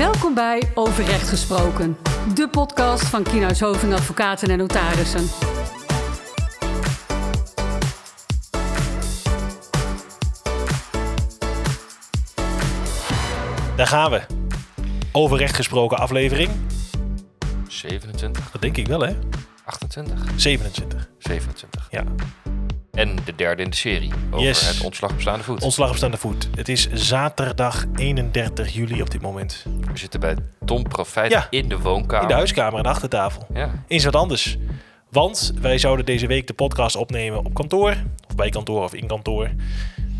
Welkom bij Overrecht Gesproken, de podcast van Kienhuis Hoving Advocaten en Notarissen. Daar gaan we. Overrecht gesproken aflevering. 27, Dat denk ik wel, hè? 28, 27. 27. Ja. En de derde in de serie over Yes. het ontslag op staande voet. Ontslag op staande voet. Het is zaterdag 31 juli op dit moment. We zitten bij Tom Profijt Ja. in de woonkamer. In de huiskamer aan de achtertafel. Ja. Eens wat anders. Want wij zouden deze week de podcast opnemen op kantoor. Of bij kantoor of in kantoor.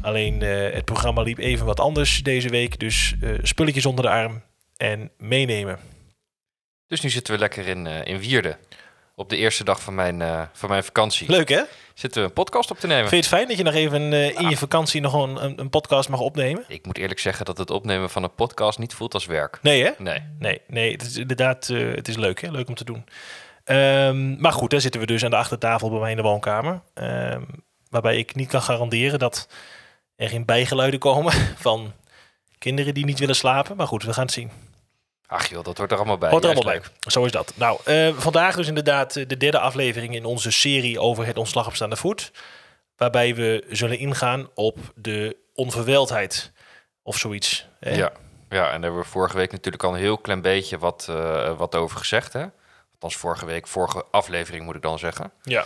Alleen eh, het programma liep even wat anders deze week. Dus eh, spulletjes onder de arm en meenemen. Dus nu zitten we lekker in, eh, in Wierden. Op de eerste dag van mijn, eh, van mijn vakantie. Leuk hè? Zitten we een podcast op te nemen. Vind je het fijn dat je nog even eh, in je vakantie nog een, een, een podcast mag opnemen? Ik moet eerlijk zeggen dat het opnemen van een podcast niet voelt als werk. Nee hè? Nee. Nee, nee, het is inderdaad, eh, het is leuk, hè? leuk om te doen. Ehm, maar goed, daar zitten we dus aan de achtertafel bij mij in de woonkamer. Ehm, waarbij ik niet kan garanderen dat er geen bijgeluiden komen van kinderen die niet willen slapen. Maar goed, we gaan het zien. Ach joh, dat hoort er allemaal bij. Hoort er allemaal bij. Zo is dat. Nou, eh, vandaag dus inderdaad de derde aflevering in onze serie over het ontslag op staande voet. Waarbij we zullen ingaan op de onverwijldheid of zoiets. hè? Ja. ja, en daar hebben we vorige week natuurlijk al een heel klein beetje wat, eh, wat over gezegd. Hè? Althans, vorige week, vorige aflevering moet ik dan zeggen. ja.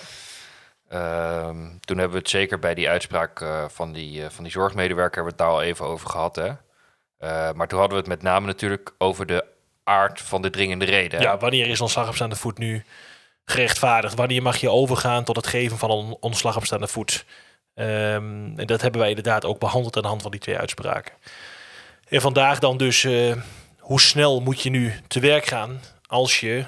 Ehm, toen hebben we het zeker bij die uitspraak eh, van, die, van die zorgmedewerker hebben we het daar al even over gehad. Hè? Maar toen hadden we het met name natuurlijk over de aard van de dringende reden. Ja, wanneer is ontslag op staande voet nu gerechtvaardigd? Wanneer mag je overgaan tot het geven van een ontslag op staande voet? Ehm, en dat hebben wij inderdaad ook behandeld aan de hand van die twee uitspraken. En vandaag dan dus, eh, hoe snel moet je nu te werk gaan als je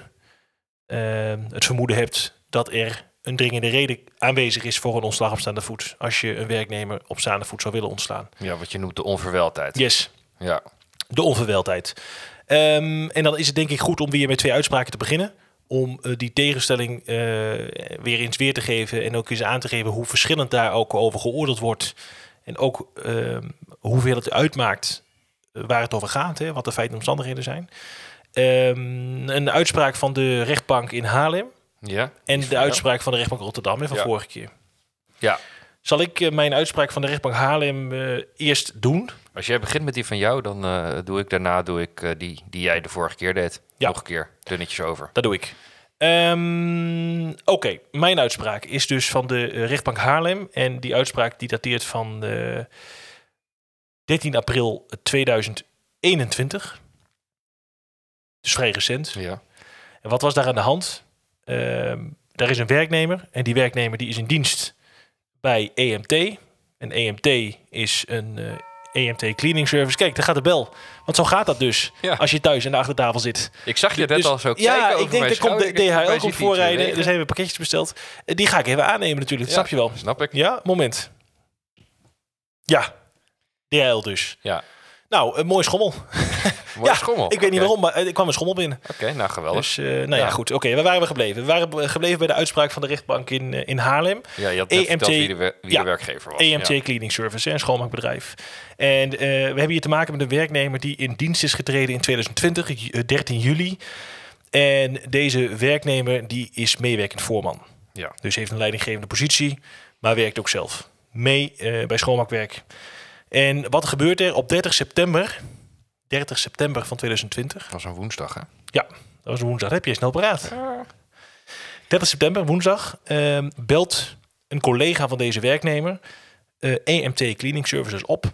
ehm, het vermoeden hebt dat er een dringende reden aanwezig is voor een ontslag op staande voet. Als je een werknemer op staande voet zou willen ontslaan. Ja, wat je noemt de onverwijldheid. Yes, Ja. de onverwijldheid. Ehm, en dan is het denk ik goed om weer met twee uitspraken te beginnen. Om eh, die tegenstelling eh, weer eens weer te geven. En ook eens aan te geven hoe verschillend daar ook over geoordeeld wordt. En ook ehm, hoeveel het uitmaakt eh, waar het over gaat. Hè, wat de feiten en omstandigheden zijn. Ehm, een uitspraak van de rechtbank in Haarlem. Ja? En de uitspraak van de rechtbank Rotterdam hè, van Ja. vorige keer. Ja. Zal ik mijn uitspraak van de rechtbank Haarlem eerst doen? Als jij begint met die van jou, dan eh, doe ik daarna doe ik, eh, die die jij de vorige keer deed. Ja. Nog een keer. Dunnetjes over. Dat doe ik. Ehm, Oké, mijn uitspraak is dus van de eh, rechtbank Haarlem. En die uitspraak die dateert van eh 13 april 2021. Dus vrij recent. Ja. En wat was daar aan de hand? Ehm daar is een werknemer. En die werknemer die is in dienst bij EMT. En EMT is een EMT cleaning service. Kijk, daar gaat de bel. Want zo gaat dat dus. Ja. Als je thuis aan de achtertafel zit. Ik zag je net Dus- al zo ja, ik denk dat komt DHL komt voorrijden. Er zijn weer pakketjes besteld. Eh, Die ga ik even aannemen natuurlijk. Dat Ja. snap je wel. Snap ik. Ja, moment. Ja, DHL dus. Ja. Nou, een mooi schommel. Mooie ja, schommel. ik weet niet waarom, maar eh, er kwam een schommel binnen. Oké, nou geweldig. Dus, eh, nou ja, Ja. goed. Oké, waar waren we gebleven? We waren gebleven bij de uitspraak van de rechtbank in, eh, in Haarlem. ja, je had EMT verteld wie de, wie ja. de werkgever was. EMT Ja. Cleaning Service, een schoonmaakbedrijf. En we hebben hier te maken met een werknemer die in dienst is getreden in 2020, ju- eh, 13 juli. En deze werknemer die is meewerkend voorman. Ja. Dus heeft een leidinggevende positie, maar werkt ook zelf mee bij schoonmaakwerk. En wat gebeurt er op 30 september? 30 september van 2020. Dat was een woensdag, hè? Ja, dat was een woensdag. Dat heb je snel paraat. 30 september, woensdag, ehm, belt een collega van deze werknemer eh, EMT Cleaning Services op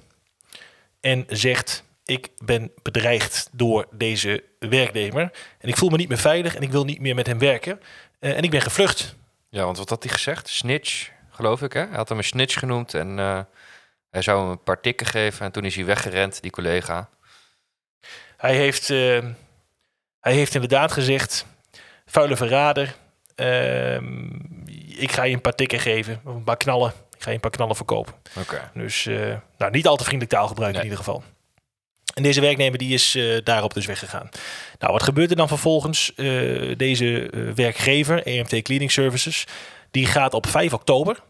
en zegt: Ik ben bedreigd door deze werknemer en ik voel me niet meer veilig en ik wil niet meer met hem werken Eh, en ik ben gevlucht. Ja, want wat had hij gezegd? Snitch, geloof ik, hè? Hij had hem een snitch genoemd en eh, hij zou hem een paar tikken geven. En toen is hij weggerend, die collega. Hij heeft, eh, hij heeft inderdaad gezegd: vuile verrader. ehm, ik ga je een paar tikken geven, of een paar knallen. Ik ga je een paar knallen verkopen. Dus eh, nou, niet al te vriendelijk taalgebruik Nee. in ieder geval. En deze werknemer die is eh, daarop dus weggegaan. Nou, wat gebeurt er dan vervolgens? Eh, deze werkgever, EMT Cleaning Services, die gaat op 5 oktober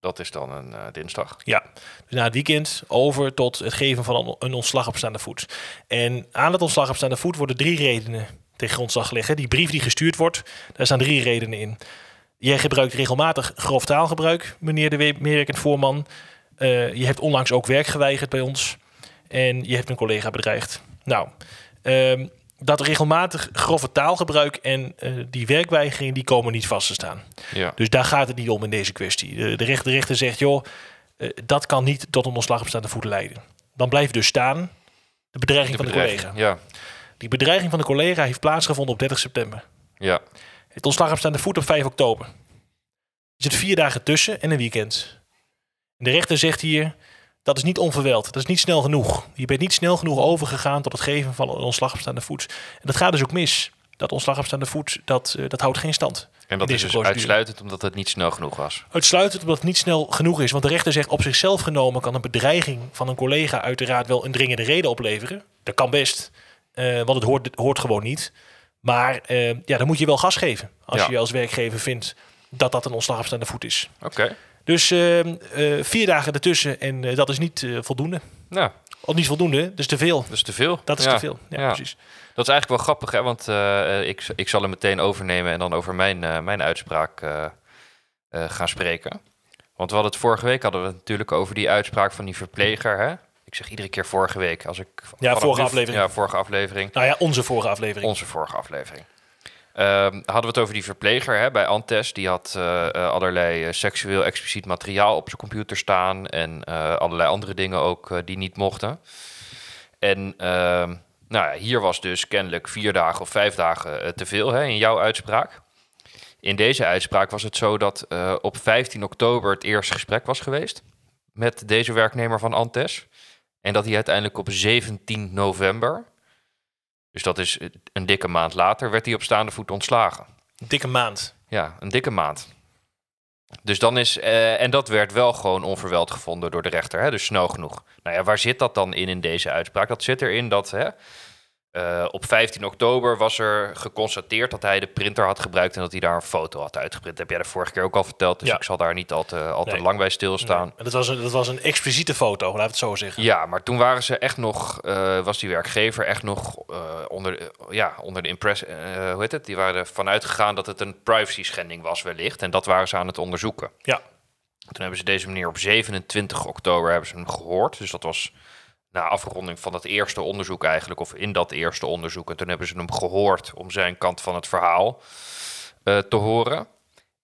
Dat is dan een eh, dinsdag. Ja, dus na het weekend over tot het geven van een- ontslag op staande voet. En aan het ontslag op staande voet worden drie redenen tegen grondslag hè. Die brief die gestuurd wordt, daar staan drie redenen in. Jij gebruikt regelmatig grof taalgebruik, meneer de we- meewerkend voorman. Eh, je hebt onlangs ook werk geweigerd bij ons. En je hebt een collega bedreigd. Nou, ehm, dat regelmatig grove taalgebruik en eh, die werkweigering, die komen niet vast te staan. Ja. Dus daar gaat het niet om in deze kwestie. De, de, rechter, de rechter zegt, joh, eh, dat kan niet tot een ontslag op staande voet leiden. Dan blijft dus staan de bedreiging van de collega. Ja. Die bedreiging van de collega heeft plaatsgevonden op 30 september. Ja. Het ontslag op staande voet op 5 oktober. Er zit vier dagen tussen en een weekend. En de rechter zegt hier, dat is niet onverweld. Dat is niet snel genoeg. Je bent niet snel genoeg overgegaan tot het geven van een ontslag op staande voet. En dat gaat dus ook mis. Dat ontslag op staande voet, dat, eh, dat houdt geen stand. En dat is dus procedure. uitsluitend omdat het niet snel genoeg was. Uitsluitend omdat het niet snel genoeg is. Want de rechter zegt op zichzelf genomen kan een bedreiging van een collega uiteraard wel een dringende reden opleveren. Dat kan best, eh, want het hoort, hoort gewoon niet. Maar eh, ja, dan moet je wel gas geven als Ja. je als werkgever vindt dat dat een ontslag op staande voet is. Oké. Dus eh, eh, vier dagen ertussen en eh, dat is niet eh, voldoende. Nou, Of niet voldoende, is te veel. is te veel. Dat is Ja. te veel. Ja, Ja. precies. Dat is eigenlijk wel grappig, hè? want ik, ik zal hem meteen overnemen en dan over mijn, mijn uitspraak gaan spreken. Want we hadden het vorige week hadden we het natuurlijk over die uitspraak van die verpleger. Hè? Ik zeg iedere keer vorige week. Als ik vanaf vorige aflevering. Ja, vorige aflevering. Nou ja, onze vorige aflevering. Onze vorige aflevering. Ehm, hadden we het over die verpleger hè, bij Antes. Die had eh, eh, allerlei eh, seksueel expliciet materiaal op zijn computer staan. En allerlei andere dingen ook die niet mochten. En ehm, nou ja, hier was dus kennelijk vier dagen of vijf dagen te veel in jouw uitspraak. In deze uitspraak was het zo dat op 15 oktober het eerste gesprek was geweest met deze werknemer van Antes. En dat hij uiteindelijk op 17 november, dus dat is een dikke maand later, werd hij op staande voet ontslagen. Dikke maand. Ja, een dikke maand. Dus dan is, eh, en dat werd wel gewoon onverweld gevonden door de rechter, hè, dus snel genoeg. Nou ja, waar zit dat dan in in deze uitspraak? Dat zit erin dat hè, eh, op 15 oktober was er geconstateerd dat hij de printer had gebruikt en dat hij daar een foto had uitgeprint. Dat heb jij de vorige keer ook al verteld, dus Ja. ik zal daar niet al te, al te Nee. lang bij stilstaan. Nee, dat, was een, dat was een expliciete foto, we het zo zeggen. Ja, maar toen waren ze echt nog, eh, was die werkgever echt nog eh, onder, de- ja, onder de impress, eh, hoe heet het? Die waren ervan uitgegaan dat het een privacy schending was wellicht. En dat waren ze aan het onderzoeken. Ja. Toen hebben ze deze meneer op 27 oktober hebben ze hem gehoord. Dus dat was na afronding van dat eerste onderzoek eigenlijk, of in dat eerste onderzoek. En toen hebben ze hem gehoord om zijn kant van het verhaal eh, te horen.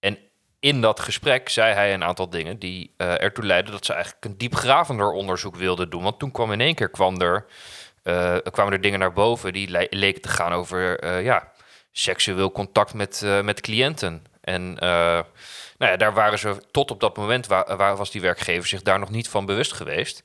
En in dat gesprek zei hij een aantal dingen die eh, ertoe leidden dat ze eigenlijk een diepgravender onderzoek wilden doen. Want toen kwam in één keer kwam er, eh, kwamen er dingen naar boven die le- leken te gaan over ja, seksueel contact met, met cliënten. En nou ja, daar waren ze tot op dat moment wa- waar was die werkgever zich daar nog niet van bewust geweest.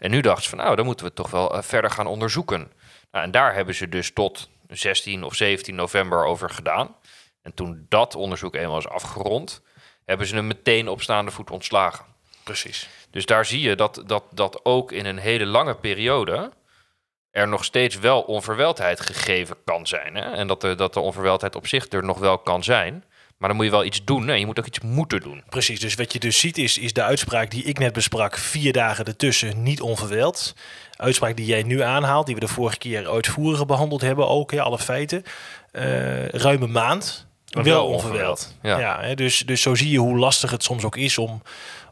En nu dachten ze van nou, dan moeten we toch wel eh, verder gaan onderzoeken. Nou, en daar hebben ze dus tot 16 of 17 november over gedaan. En toen dat onderzoek eenmaal is afgerond, hebben ze hem meteen op staande voet ontslagen. Precies. Dus daar zie je dat, dat, dat ook in een hele lange periode er nog steeds wel onverweldheid gegeven kan zijn. Hè? En dat de, dat de onverweldheid op zich er nog wel kan zijn. Maar dan moet je wel iets doen en je moet ook iets moeten doen. Precies, dus wat je dus ziet is, is de uitspraak die ik net besprak, vier dagen ertussen, niet onverweld. Uitspraak die jij nu aanhaalt, die we de vorige keer uitvoerig behandeld hebben ook, ja, alle feiten. Eh ruime maand, wel, wel onverweld. onverweld, Ja. hè, dus, dus zo zie je hoe lastig het soms ook is om,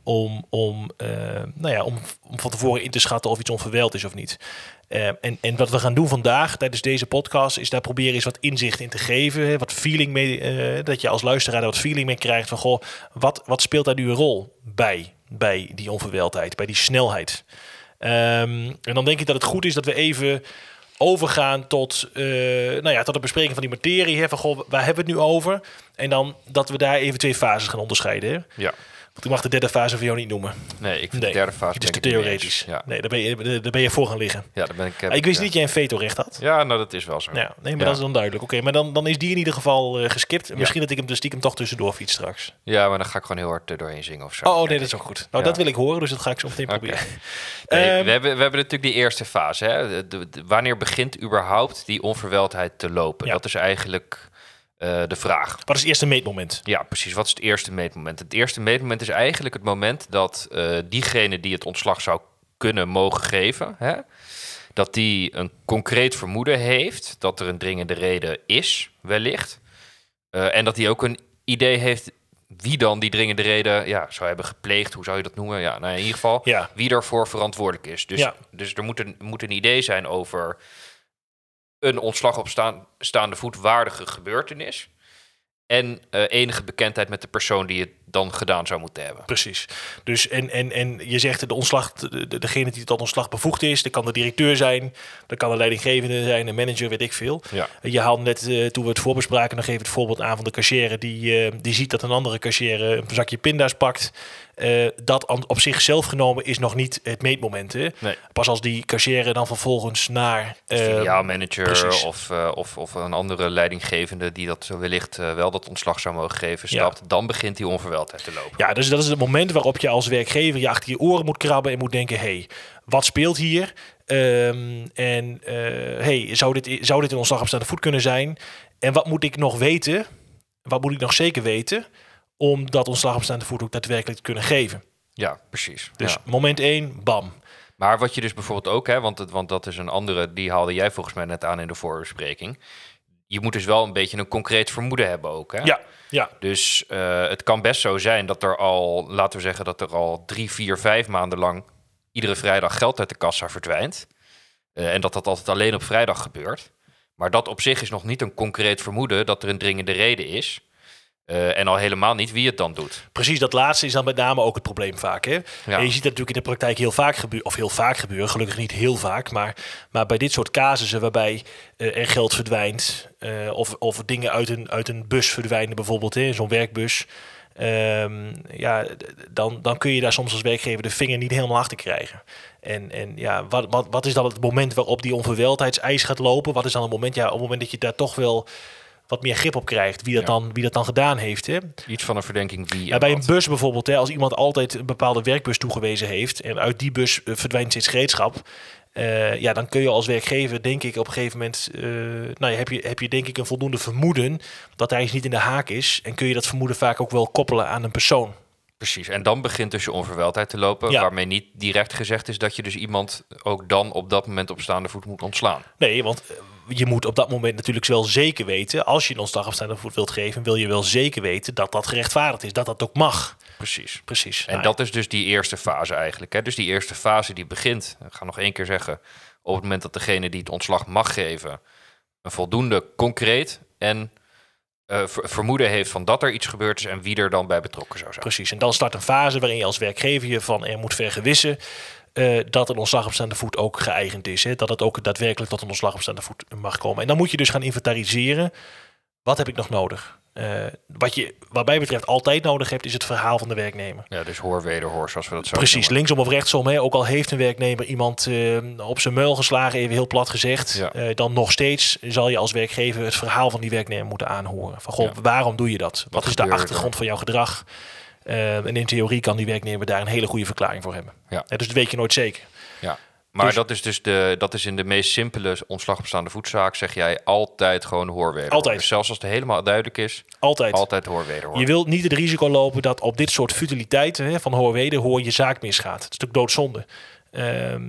om, om, eh, nou ja, om, van tevoren in te schatten of iets onverweld is of niet. Eh, en, en wat we gaan doen vandaag tijdens deze podcast is daar proberen eens wat inzicht in te geven. Wat feeling mee, eh, dat je als luisteraar er wat feeling mee krijgt van goh, wat, wat speelt daar nu een rol bij, bij die onverweldheid, bij die snelheid. Ehm, en dan denk ik dat het goed is dat we even overgaan tot, nou ja, tot de bespreking van die materie. Hè, van goh, waar hebben we het nu over? En dan dat we daar even twee fases gaan onderscheiden. Ja. Ik mag de derde fase voor jou niet noemen. Nee, ik vind Nee, de derde fase te mee theoretisch. Ja, Nee, daar ben, je, daar ben je voor gaan liggen. ja daar ben ik... heb ik wist eh, niet dat jij een veto-recht had. Ja, nou dat is wel zo. Ja, nee, maar dat is dan duidelijk. Oké, maar dan, dan is die in ieder geval eh, geskipt. Misschien dat ik hem dus stiekem toch tussendoor fiets straks. Ja, maar dan ga ik gewoon heel hard er doorheen zingen of zo. Oh, oh, nee, dat is ook goed. Nou, dat wil ik horen, dus dat ga ik zo meteen proberen. Nee, Ehm, we, hebben, we hebben natuurlijk die eerste fase. Hè? De- de- de- wanneer begint überhaupt die onverweldheid te lopen? Dat is eigenlijk eh, de vraag. Wat is het eerste meetmoment? Ja, precies. Wat is het eerste meetmoment? Het eerste meetmoment is eigenlijk het moment dat eh, diegene die het ontslag zou kunnen mogen geven, hè, dat die een concreet vermoeden heeft dat er een dringende reden is, wellicht. Eh, en dat hij ook een idee heeft wie dan die dringende reden ja, zou hebben gepleegd. Hoe zou je dat noemen? Ja, nou, in ieder geval Ja. wie daarvoor verantwoordelijk is. Dus, Ja. dus er moet een, moet een idee zijn over een ontslag op staan, staande voet waardige gebeurtenis. En eh, enige bekendheid met de persoon die het dan gedaan zou moeten hebben. Precies. Dus en, en, en je zegt de ontslag, de, de- degene die tot ontslag bevoegd is, dat kan de directeur zijn, dat kan de leidinggevende zijn, een manager, weet ik veel. Ja. Je haalde net, eh, toen we het voorbespraken, nog even het voorbeeld aan van de cashier die, eh, die ziet dat een andere cashier een zakje pinda's pakt. Eh, dat op zichzelf genomen is nog niet het meetmoment. Hè? Nee. Pas als die cashier dan vervolgens naar... eh, Filiaalmanager of, eh, of, of een andere leidinggevende die dat wellicht wel dat ontslag zou mogen geven, Ja. dan begint die onverweldheid te lopen. Ja, dus dat is het moment waarop je als werkgever je achter je oren moet krabben en moet denken: hé, hey, wat speelt hier? Ehm, en hey, zou dit, zou dit een ontslag op staande voet kunnen zijn? En wat moet ik nog weten? Wat moet ik nog zeker weten? Om dat ontslag op staande voet ook daadwerkelijk te kunnen geven. Ja, precies. Dus Ja. moment 1, bam. Maar wat je dus bijvoorbeeld ook, hè, want, het, want dat is een andere, die haalde jij volgens mij net aan in de voorbespreking. Je moet dus wel een beetje een concreet vermoeden hebben ook. Hè? Ja, ja, Dus eh, het kan best zo zijn dat er al, laten we zeggen, dat er al drie, vier, vijf maanden lang iedere vrijdag geld uit de kassa verdwijnt. Eh, en dat dat altijd alleen op vrijdag gebeurt. Maar dat op zich is nog niet een concreet vermoeden dat er een dringende reden is. Eh, en al helemaal niet wie het dan doet. precies dat laatste is dan met name ook het probleem vaak. Hè? Ja. En je ziet dat natuurlijk in de praktijk heel vaak gebeuren, of heel vaak gebeuren, gelukkig niet heel vaak, maar, maar bij dit soort casussen waarbij eh, er geld verdwijnt, eh, of, of dingen uit een, uit een bus verdwijnen, bijvoorbeeld hè, zo'n werkbus, ehm, ja, dan, dan kun je daar soms als werkgever de vinger niet helemaal achter krijgen. En, en ja, wat, wat, wat is dan het moment waarop die onverweldheidseis gaat lopen? Wat is dan het moment, ja, op het moment dat je daar toch wel wat meer grip op krijgt, wie dat, Ja. dan, wie dat dan gedaan heeft. Hè? Iets van een verdenking wie. Bij een bus bijvoorbeeld, hè, als iemand altijd een bepaalde werkbus toegewezen heeft en uit die bus eh, verdwijnt steeds gereedschap, eh, ja, dan kun je als werkgever, denk ik, op een gegeven moment, eh, nou, heb, je, heb je denk ik een voldoende vermoeden dat hij eens niet in de haak is en kun je dat vermoeden vaak ook wel koppelen aan een persoon. Precies. En dan begint dus je onverweldheid te lopen. Ja. Waarmee niet direct gezegd is dat je dus iemand ook dan op dat moment op staande voet moet ontslaan. Nee, want je moet op dat moment natuurlijk wel zeker weten, als je een ontslag voet wilt geven, wil je wel zeker weten dat dat gerechtvaardigd is, dat dat ook mag. Precies. Precies. En Nou, dat is dus die eerste fase eigenlijk. Hè? Dus die eerste fase die begint, ik ga nog één keer zeggen, op het moment dat degene die het ontslag mag geven, een voldoende concreet en eh, ver- vermoeden heeft van dat er iets gebeurd is en wie er dan bij betrokken zou zijn. Precies. En dan start een fase waarin je als werkgever je van er moet vergewissen eh, dat een ontslag op staande voet ook geëigend is. Hè? Dat het ook daadwerkelijk tot een ontslag op staande voet mag komen. En dan moet je dus gaan inventariseren. Wat heb ik nog nodig? Eh, wat je, wat mij betreft, altijd nodig hebt, is het verhaal van de werknemer. Ja, dus hoor wederhoor, zoals we dat zo Precies, noemen. linksom of rechtsom. Hè? Ook al heeft een werknemer iemand eh, op zijn muil geslagen, even heel plat gezegd. Ja. dan nog steeds zal je als werkgever het verhaal van die werknemer moeten aanhoren. Van goh, Ja. waarom doe je dat? Wat, is de er? achtergrond van jouw gedrag? Eh, en in theorie kan die werknemer daar een hele goede verklaring voor hebben. Ja. Dus dat weet je nooit zeker. Ja. Maar Dus- dat is dus de, dat is in de meest simpele ontslag op staande voetzaak, zeg jij altijd gewoon hoor wederhoor. Altijd. Dus zelfs als het helemaal duidelijk is, Altijd. altijd hoor wederhoor. Je wilt niet het risico lopen dat op dit soort futiliteiten hè, van hoor weder hoor je zaak misgaat. Het is natuurlijk doodzonde. Ehm,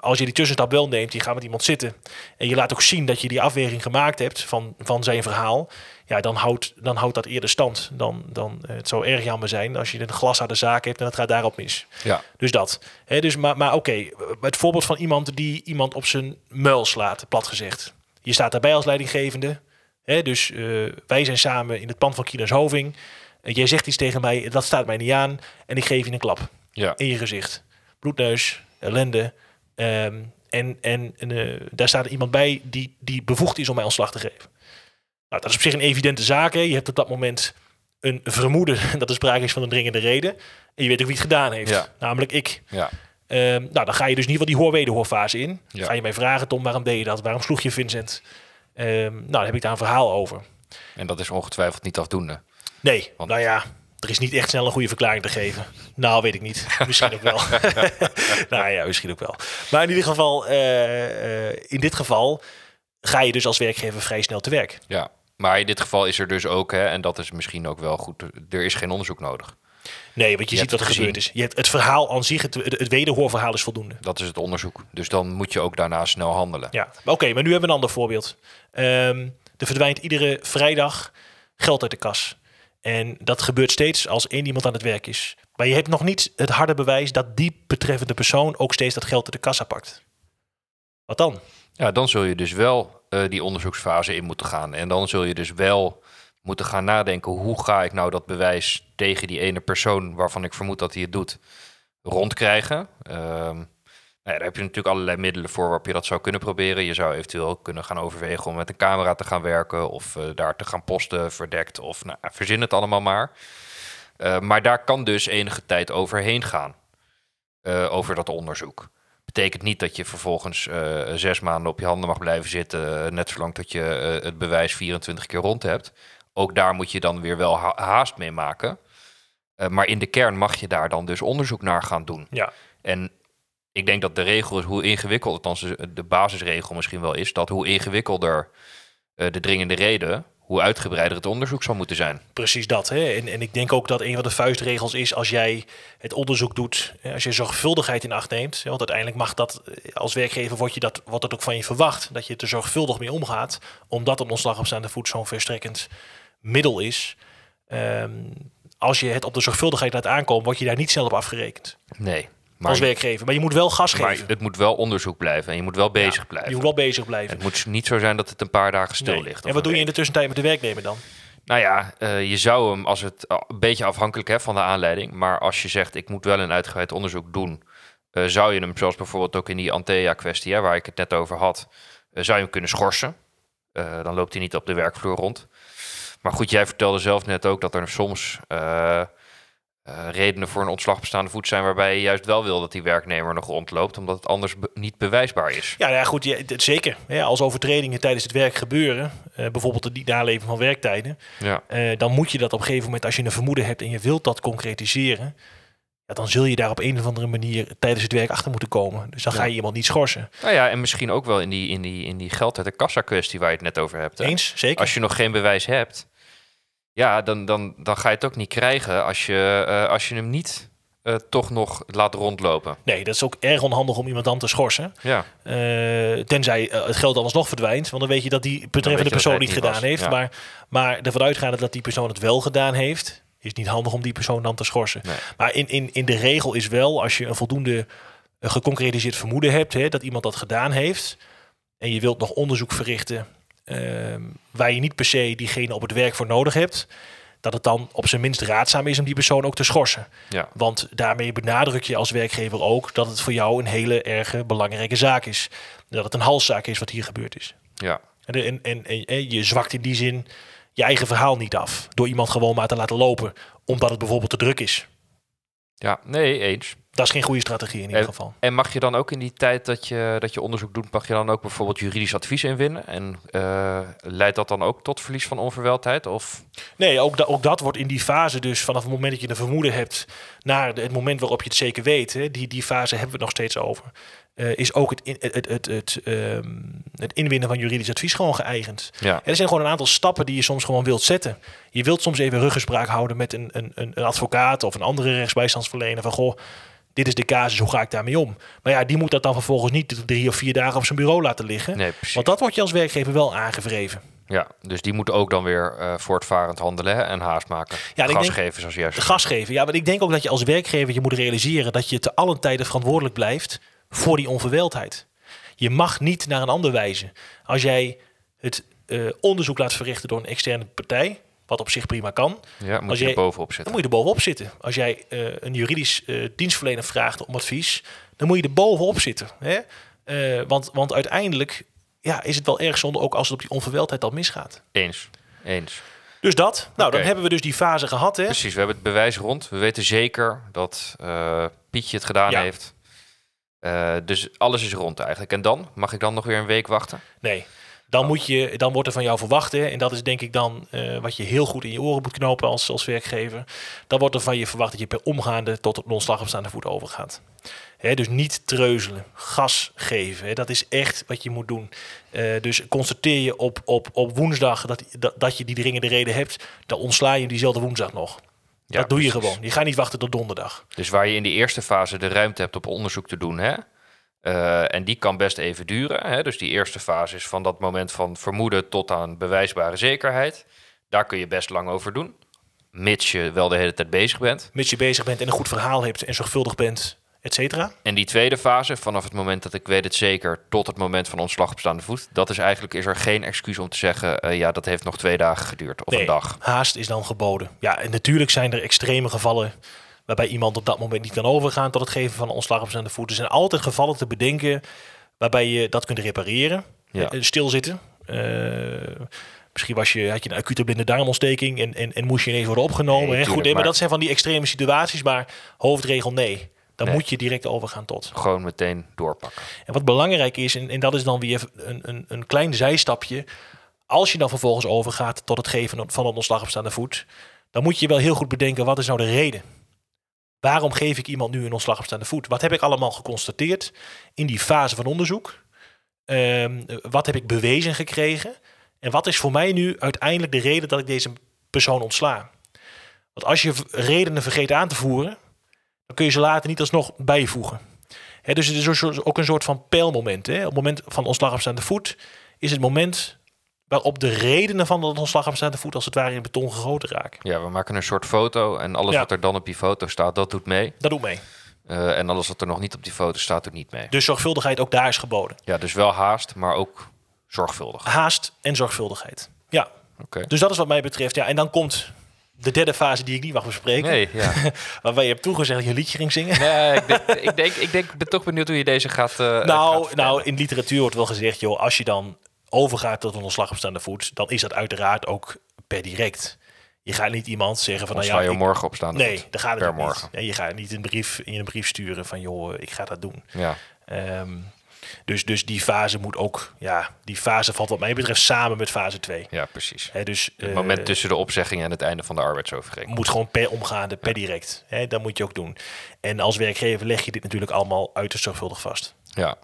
als je die tussenstap wel neemt, je gaat met iemand zitten en je laat ook zien dat je die afweging gemaakt hebt van, van zijn verhaal, ja, dan houdt, dan houdt dat eerder stand. Dan, dan, eh, het zou erg jammer zijn als je een glas aan de zaak hebt en het gaat daarop mis. Ja. Dus dat. Hè, dus, maar maar oké, het voorbeeld van iemand die iemand op zijn muil slaat, plat gezegd. Je staat daarbij als leidinggevende. Hè, dus eh, wij zijn samen in het pand van Kinas Hoving. En jij zegt iets tegen mij, dat staat mij niet aan. En ik geef je een klap Ja. in je gezicht. Bloedneus, ellende. Ehm, en en, en eh, daar staat iemand bij die, die bevoegd is om mij ontslag te geven. Nou, dat is op zich een evidente zaak. Hè. Je hebt op dat moment een vermoeden dat er sprake is van een dringende reden. En je weet ook wie het gedaan heeft. Ja. Namelijk ik. Ja. Ehm, nou, dan ga je dus in ieder geval die hoor-wederhoorfase in. Ga je mij vragen, Tom, waarom deed je dat? Waarom sloeg je Vincent? Ehm, nou, dan heb ik daar een verhaal over. En dat is ongetwijfeld niet afdoende. Nee, Want- nou ja, er is niet echt snel een goede verklaring te geven. Nou, weet ik niet. Misschien ook wel. nou ja, misschien ook wel. Maar in ieder geval, eh, eh, in dit geval ga je dus als werkgever vrij snel te werk. Ja. Maar in dit geval is er dus ook, hè, en dat is misschien ook wel goed, er is geen onderzoek nodig. Nee, want je, Je ziet wat er gebeurd is. Je hebt het verhaal aan zich, het, het wederhoorverhaal is voldoende. Dat is het onderzoek. Dus dan moet je ook daarna snel handelen. Ja, oké, maar nu hebben we een ander voorbeeld. Ehm, er verdwijnt iedere vrijdag geld uit de kas. En dat gebeurt steeds als één iemand aan het werk is. Maar je hebt nog niet het harde bewijs dat die betreffende persoon ook steeds dat geld uit de kassa pakt. Wat dan? Ja, dan zul je dus wel eh, die onderzoeksfase in moeten gaan. En dan zul je dus wel moeten gaan nadenken... hoe ga ik nou dat bewijs tegen die ene persoon... waarvan ik vermoed dat hij het doet, rondkrijgen. Ehm, nou daar heb je natuurlijk allerlei middelen voor waarop je dat zou kunnen proberen. Je zou eventueel kunnen gaan overwegen om met een camera te gaan werken... of eh, daar te gaan posten, verdekt, of nou, verzin het allemaal maar. Eh, maar daar kan dus enige tijd overheen gaan, over dat onderzoek betekent niet dat je vervolgens eh, zes maanden op je handen mag blijven zitten, eh, net zolang dat je eh, het bewijs 24 keer rond hebt. Ook daar moet je dan weer wel ha- haast mee maken. Maar in de kern mag je daar dan dus onderzoek naar gaan doen. Ja. En ik denk dat de regel is hoe ingewikkeld, althans de- basisregel misschien wel is, dat hoe ingewikkelder de dringende reden, hoe uitgebreider het onderzoek zal moeten zijn. Precies dat. Hè? En, en ik denk ook dat een van de vuistregels is als jij het onderzoek doet, als je zorgvuldigheid in acht neemt. Want uiteindelijk mag dat eh, als werkgever wordt, je dat, wordt dat ook van je verwacht. Dat je er zorgvuldig mee omgaat. Omdat een ontslag op staande voet zo'n verstrekkend middel is. Ehm, als je het op de zorgvuldigheid laat aankomen, word je daar niet snel op afgerekend. Nee. Maar, als werkgever. Maar je moet wel gas maar geven. het moet wel onderzoek blijven en je moet wel bezig Ja, blijven. Je moet wel bezig blijven. Het moet niet zo zijn dat het een paar dagen stil Nee. ligt. En wat doe je in de tussentijd met de werknemer dan? Nou ja, eh, je zou hem, als het uh, een beetje afhankelijk hè, van de aanleiding, maar als je zegt ik moet wel een uitgebreid onderzoek doen, eh, zou je hem, zoals bijvoorbeeld ook in die Antea-kwestie, hè, waar ik het net over had, eh, zou je hem kunnen schorsen. Eh, dan loopt hij niet op de werkvloer rond. Maar goed, jij vertelde zelf net ook dat er soms eh, redenen voor een ontslag bestaande voet zijn waarbij je juist wel wil dat die werknemer nog rondloopt, omdat het anders be- niet bewijsbaar is. Ja, nou ja goed, het- zeker. Ja, als overtredingen tijdens het werk gebeuren, eh, bijvoorbeeld de niet naleving van werktijden, Ja, eh, dan moet je dat op een gegeven moment, als je een vermoeden hebt en je wilt dat concretiseren, ja, dan zul je daar op een of andere manier tijdens het werk achter moeten komen. Dus dan ga je iemand niet schorsen. nou ja, en misschien ook wel in die, in die, in die geld uit de kassa kwestie waar je het net over hebt. hè. Eens, zeker. als je nog geen bewijs hebt, ja, dan, dan, dan ga je het ook niet krijgen als je, eh, als je hem niet eh, toch nog laat rondlopen. Nee, dat is ook erg onhandig om iemand dan te schorsen. Ja, Eh, tenzij het geld anders nog verdwijnt. Want dan weet je dat die betreffende persoon niet gedaan was, heeft. ja. Maar, maar ervan uitgaande dat die persoon het wel gedaan heeft, is niet handig om die persoon dan te schorsen. Nee. Maar in, in, in de regel is wel, als je een voldoende geconcretiseerd vermoeden hebt, hè, dat iemand dat gedaan heeft. En je wilt nog onderzoek verrichten waar je niet per se diegene op het werk voor nodig hebt. Dat het dan op zijn minst raadzaam is om die persoon ook te schorsen. ja, Want daarmee benadruk je als werkgever ook dat het voor jou een hele erge belangrijke zaak is. Dat het een halszaak is wat hier gebeurd is. ja. En, en, en- en je zwakt in die zin je eigen verhaal niet af. Door iemand gewoon maar te laten lopen. Omdat het bijvoorbeeld te druk is. Ja, nee, eens. Dat is geen goede strategie in ieder En- geval. En mag je dan ook in die tijd dat je, dat je onderzoek doet, mag je dan ook bijvoorbeeld juridisch advies inwinnen? En eh, leidt dat dan ook tot verlies van onverweldheid? Of Nee, ook, da- ook dat wordt in die fase dus vanaf het moment dat je een vermoeden hebt... naar het moment waarop je het zeker weet. Hè, die, die fase hebben we het nog steeds over. Eh, is ook het, in, het, het, het, ehm, het inwinnen van juridisch advies gewoon geëigend. ja, Er zijn gewoon een aantal stappen die je soms gewoon wilt zetten. Je wilt soms even ruggespraak houden met een, een, een advocaat of een andere rechtsbijstandsverlener. Van goh, dit is de casus, hoe ga ik daarmee om? Maar ja, die moet dat dan vervolgens niet drie of vier dagen op zijn bureau laten liggen. nee. Want dat wordt je als werkgever wel aangevreven. Ja, dus die moeten ook dan weer eh, voortvarend handelen hè, en haast maken. Ja, Gas denk- geven, zoals juist. De gas geven. Ja, maar ik denk ook dat je als werkgever je moet realiseren dat je te allen tijde verantwoordelijk blijft voor die onverweldheid. Je mag niet naar een ander wijzen. Als jij het eh, onderzoek laat verrichten door een externe partij, wat op zich prima kan, Ja, moet Als je jij- er bovenop dan zitten. moet je er bovenop zitten. Als jij eh, een juridisch eh, dienstverlener vraagt om advies, dan moet je er bovenop zitten. Hè? Want, want uiteindelijk ja, is het wel erg zonde, ook als het op die onverweldheid dan misgaat. Eens, eens. Dus dat. Nou, dan hebben we dus die fase gehad. Hè? Precies, we hebben het bewijs rond. We weten zeker dat Pietje het gedaan Ja. heeft. Eh, dus alles is rond eigenlijk. En dan? Mag ik dan nog weer een week wachten? Nee. Dan, moet je, dan wordt er van jou verwacht, hè, en dat is denk ik dan eh, wat je heel goed in je oren moet knopen als, als werkgever. Dan wordt er van je verwacht dat je per omgaande tot een ontslag op staande voet overgaat. Hè, dus niet treuzelen, gas geven. Hè, dat is echt wat je moet doen. Eh, dus constateer je op, op, op woensdag dat, dat, dat je die dringende reden hebt, dan ontsla je diezelfde woensdag nog. Ja, dat doe je gewoon. Je gaat niet wachten tot donderdag. Dus waar je in die eerste fase de ruimte hebt om onderzoek te doen, hè? eh, en die kan best even duren. Hè? Dus die eerste fase is van dat moment van vermoeden tot aan bewijsbare zekerheid. Daar kun je best lang over doen. Mits je wel de hele tijd bezig bent. Mits je bezig bent en een goed verhaal hebt en zorgvuldig bent, et cetera. En die tweede fase, vanaf het moment dat ik weet het zeker, tot het moment van ontslag op staande voet, dat is eigenlijk is er geen excuus om te zeggen, eh, ja, dat heeft nog twee dagen geduurd of Nee, een dag. Haast is dan geboden. Ja, en natuurlijk zijn er extreme gevallen waarbij iemand op dat moment niet kan overgaan tot het geven van een ontslag op staande voet. Er zijn altijd gevallen te bedenken waarbij je dat kunt repareren. Ja. Eh, Stilzitten. Eh, misschien was je, had je een acute blinde darmontsteking en, en, en moest je ineens worden opgenomen. Nee? Goed, maar- dat zijn van die extreme situaties, maar hoofdregel nee. Dan Nee. moet je direct overgaan tot. Gewoon meteen doorpakken. En wat belangrijk is, en, en dat is dan weer een, een, een klein zijstapje. Als je dan vervolgens overgaat tot het geven van een ontslag op staande voet, dan moet je wel heel goed bedenken, wat is nou de reden? Waarom geef ik iemand nu een ontslag op staande voet? Wat heb ik allemaal geconstateerd in die fase van onderzoek? Ehm, wat heb ik bewezen gekregen? En wat is voor mij nu uiteindelijk de reden dat ik deze persoon ontsla? Want als je redenen vergeet aan te voeren, dan kun je ze later niet alsnog bijvoegen. Dus het is ook een soort van pijlmoment. Hè? Op het moment van ontslag op staande voet is het moment waarop de redenen van dat ontslag op staande voet als het ware in beton gegoten raken. Ja, we maken een soort foto en alles Ja. wat er dan op die foto staat, dat doet mee. Dat doet mee. Eh, en alles wat er nog niet op die foto staat, doet niet mee. Dus zorgvuldigheid ook daar is geboden. Ja, dus wel haast, maar ook zorgvuldig. Haast en zorgvuldigheid. Ja, Oké. dus dat is wat mij betreft. Ja, en dan komt de derde fase die ik niet mag bespreken. Nee, ja. Waarbij je hebt toegezegd dat je een liedje ging zingen. nee ik, denk, ik, denk, ik denk, ik ben toch benieuwd hoe je deze gaat. eh, nou, nou, in literatuur wordt wel gezegd, joh, als je dan overgaat tot een ontslag op staande voet, dan is dat uiteraard ook per direct. Je gaat niet iemand zeggen van, nou ja, je ik- morgen op staande Nee, voet. daar gaat het Per niet. morgen. Nee, je gaat niet een brief, in een brief sturen van joh, ik ga dat doen. Ja, Ehm, dus, dus die fase moet ook, ja, die fase valt wat mij betreft samen met fase 2. ja, precies. Dus Het eh, moment tussen de opzegging en het einde van de arbeidsovereenkomst. moet gewoon per omgaande, per direct. Hè, dat moet je ook doen. En als werkgever leg je dit natuurlijk allemaal uiterst zorgvuldig vast. Ja.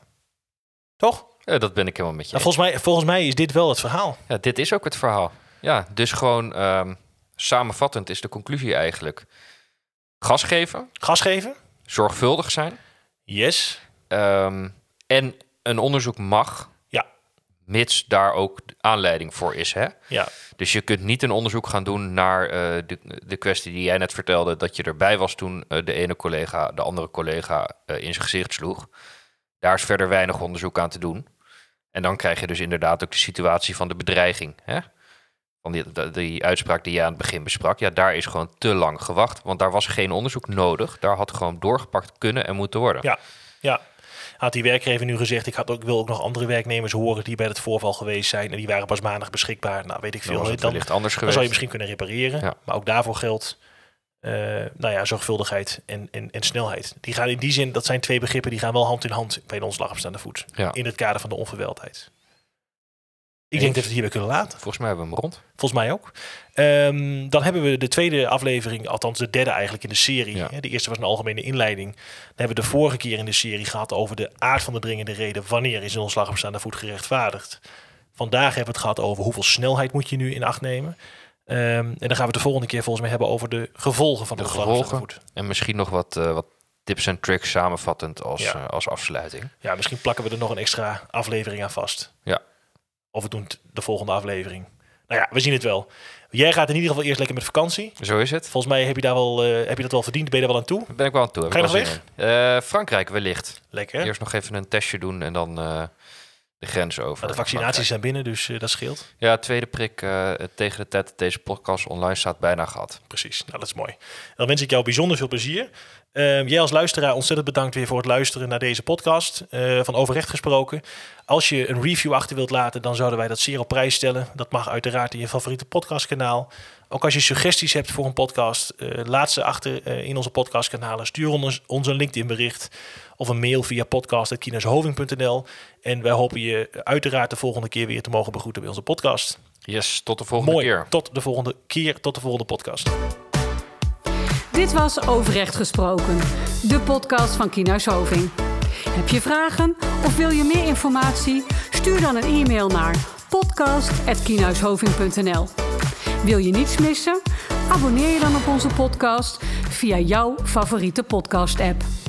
Toch? Ja, dat ben ik helemaal met je. Nou, volgens, mij, volgens mij is dit wel het verhaal. Ja, dit is ook het verhaal. Ja, dus gewoon ehm, samenvattend is de conclusie eigenlijk. Gas geven, Gas geven? zorgvuldig zijn. Yes. ehm, en een onderzoek mag, Ja. mits daar ook aanleiding voor is. Hè? Ja. Dus je kunt niet een onderzoek gaan doen naar eh, de, de kwestie die jij net vertelde, dat je erbij was toen eh, de ene collega de andere collega eh, in zijn gezicht sloeg. Daar is verder weinig onderzoek aan te doen. En dan krijg je dus inderdaad ook de situatie van de bedreiging. Hè? Van die, die, die uitspraak die je aan het begin besprak. Ja, daar is gewoon te lang gewacht. Want daar was geen onderzoek nodig. Daar had gewoon doorgepakt kunnen en moeten worden. Ja. Ja. Had die werkgever nu gezegd, ik, had ook, ik wil ook nog andere werknemers horen die bij het voorval geweest zijn en die waren pas maandag beschikbaar. Nou, weet ik dan veel. hè, het Dan, anders dan geweest. zou je misschien kunnen repareren. Ja. Maar ook daarvoor geldt, eh, nou ja, zorgvuldigheid en, en, en snelheid. Die gaan in die zin, dat zijn twee begrippen die gaan wel hand in hand bij de ontslag op staande voet. Ja. In het kader van de onverweldheid. Ik denk dat we het hierbij kunnen laten. Volgens mij hebben we hem rond. Volgens mij ook. Ehm, dan hebben we de tweede aflevering, althans de derde eigenlijk in de serie. Ja. De eerste was een algemene inleiding. Dan hebben we de vorige keer in de serie gehad over de aard van de dringende reden. Wanneer is een ontslag op staande voet gerechtvaardigd? Vandaag hebben we het gehad over hoeveel snelheid moet je nu in acht nemen. Ehm, en dan gaan we het de volgende keer volgens mij hebben over de gevolgen van de, De gevolgen. voet. En misschien nog wat, eh, wat tips en tricks samenvattend als, Ja. eh, als afsluiting. Ja, misschien plakken we er nog een extra aflevering aan vast. Ja. Of we doen het de volgende aflevering. Nou ja, we zien het wel. Jij gaat in ieder geval eerst lekker met vakantie. Zo is het. Volgens mij heb je, daar wel, eh, heb je dat wel verdiend. Ben je er wel aan toe? Daar ben ik wel aan toe. Ga je nog in. Eh, Frankrijk wellicht. Lekker. Eerst nog even een testje doen en dan eh, de grens over. Maar de vaccinaties zijn binnen, dus eh, dat scheelt. Ja, tweede prik eh, tegen de tijd dat deze podcast online staat bijna gehad. Precies, nou dat is mooi. Dan wens ik jou bijzonder veel plezier. Uh, jij als luisteraar ontzettend bedankt weer voor het luisteren naar deze podcast uh, van Overrecht gesproken. Als je een review achter wilt laten, dan zouden wij dat zeer op prijs stellen. Dat mag uiteraard in je favoriete podcastkanaal. Ook als je suggesties hebt voor een podcast, uh, laat ze achter in onze podcastkanalen. Stuur ons, ons een LinkedIn bericht of een mail via podcast.kinashoving.nl. En wij hopen je uiteraard de volgende keer weer te mogen begroeten bij onze podcast. Yes, tot de volgende Mooi. keer. Tot de volgende keer, tot de volgende podcast. Dit was Overrecht Gesproken, de podcast van Kienhuis Hoving. Heb je vragen of wil je meer informatie? Stuur dan een e-mail naar podcast.kienhuishoving.nl Wil je niets missen? Abonneer je dan op onze podcast via jouw favoriete podcast-app.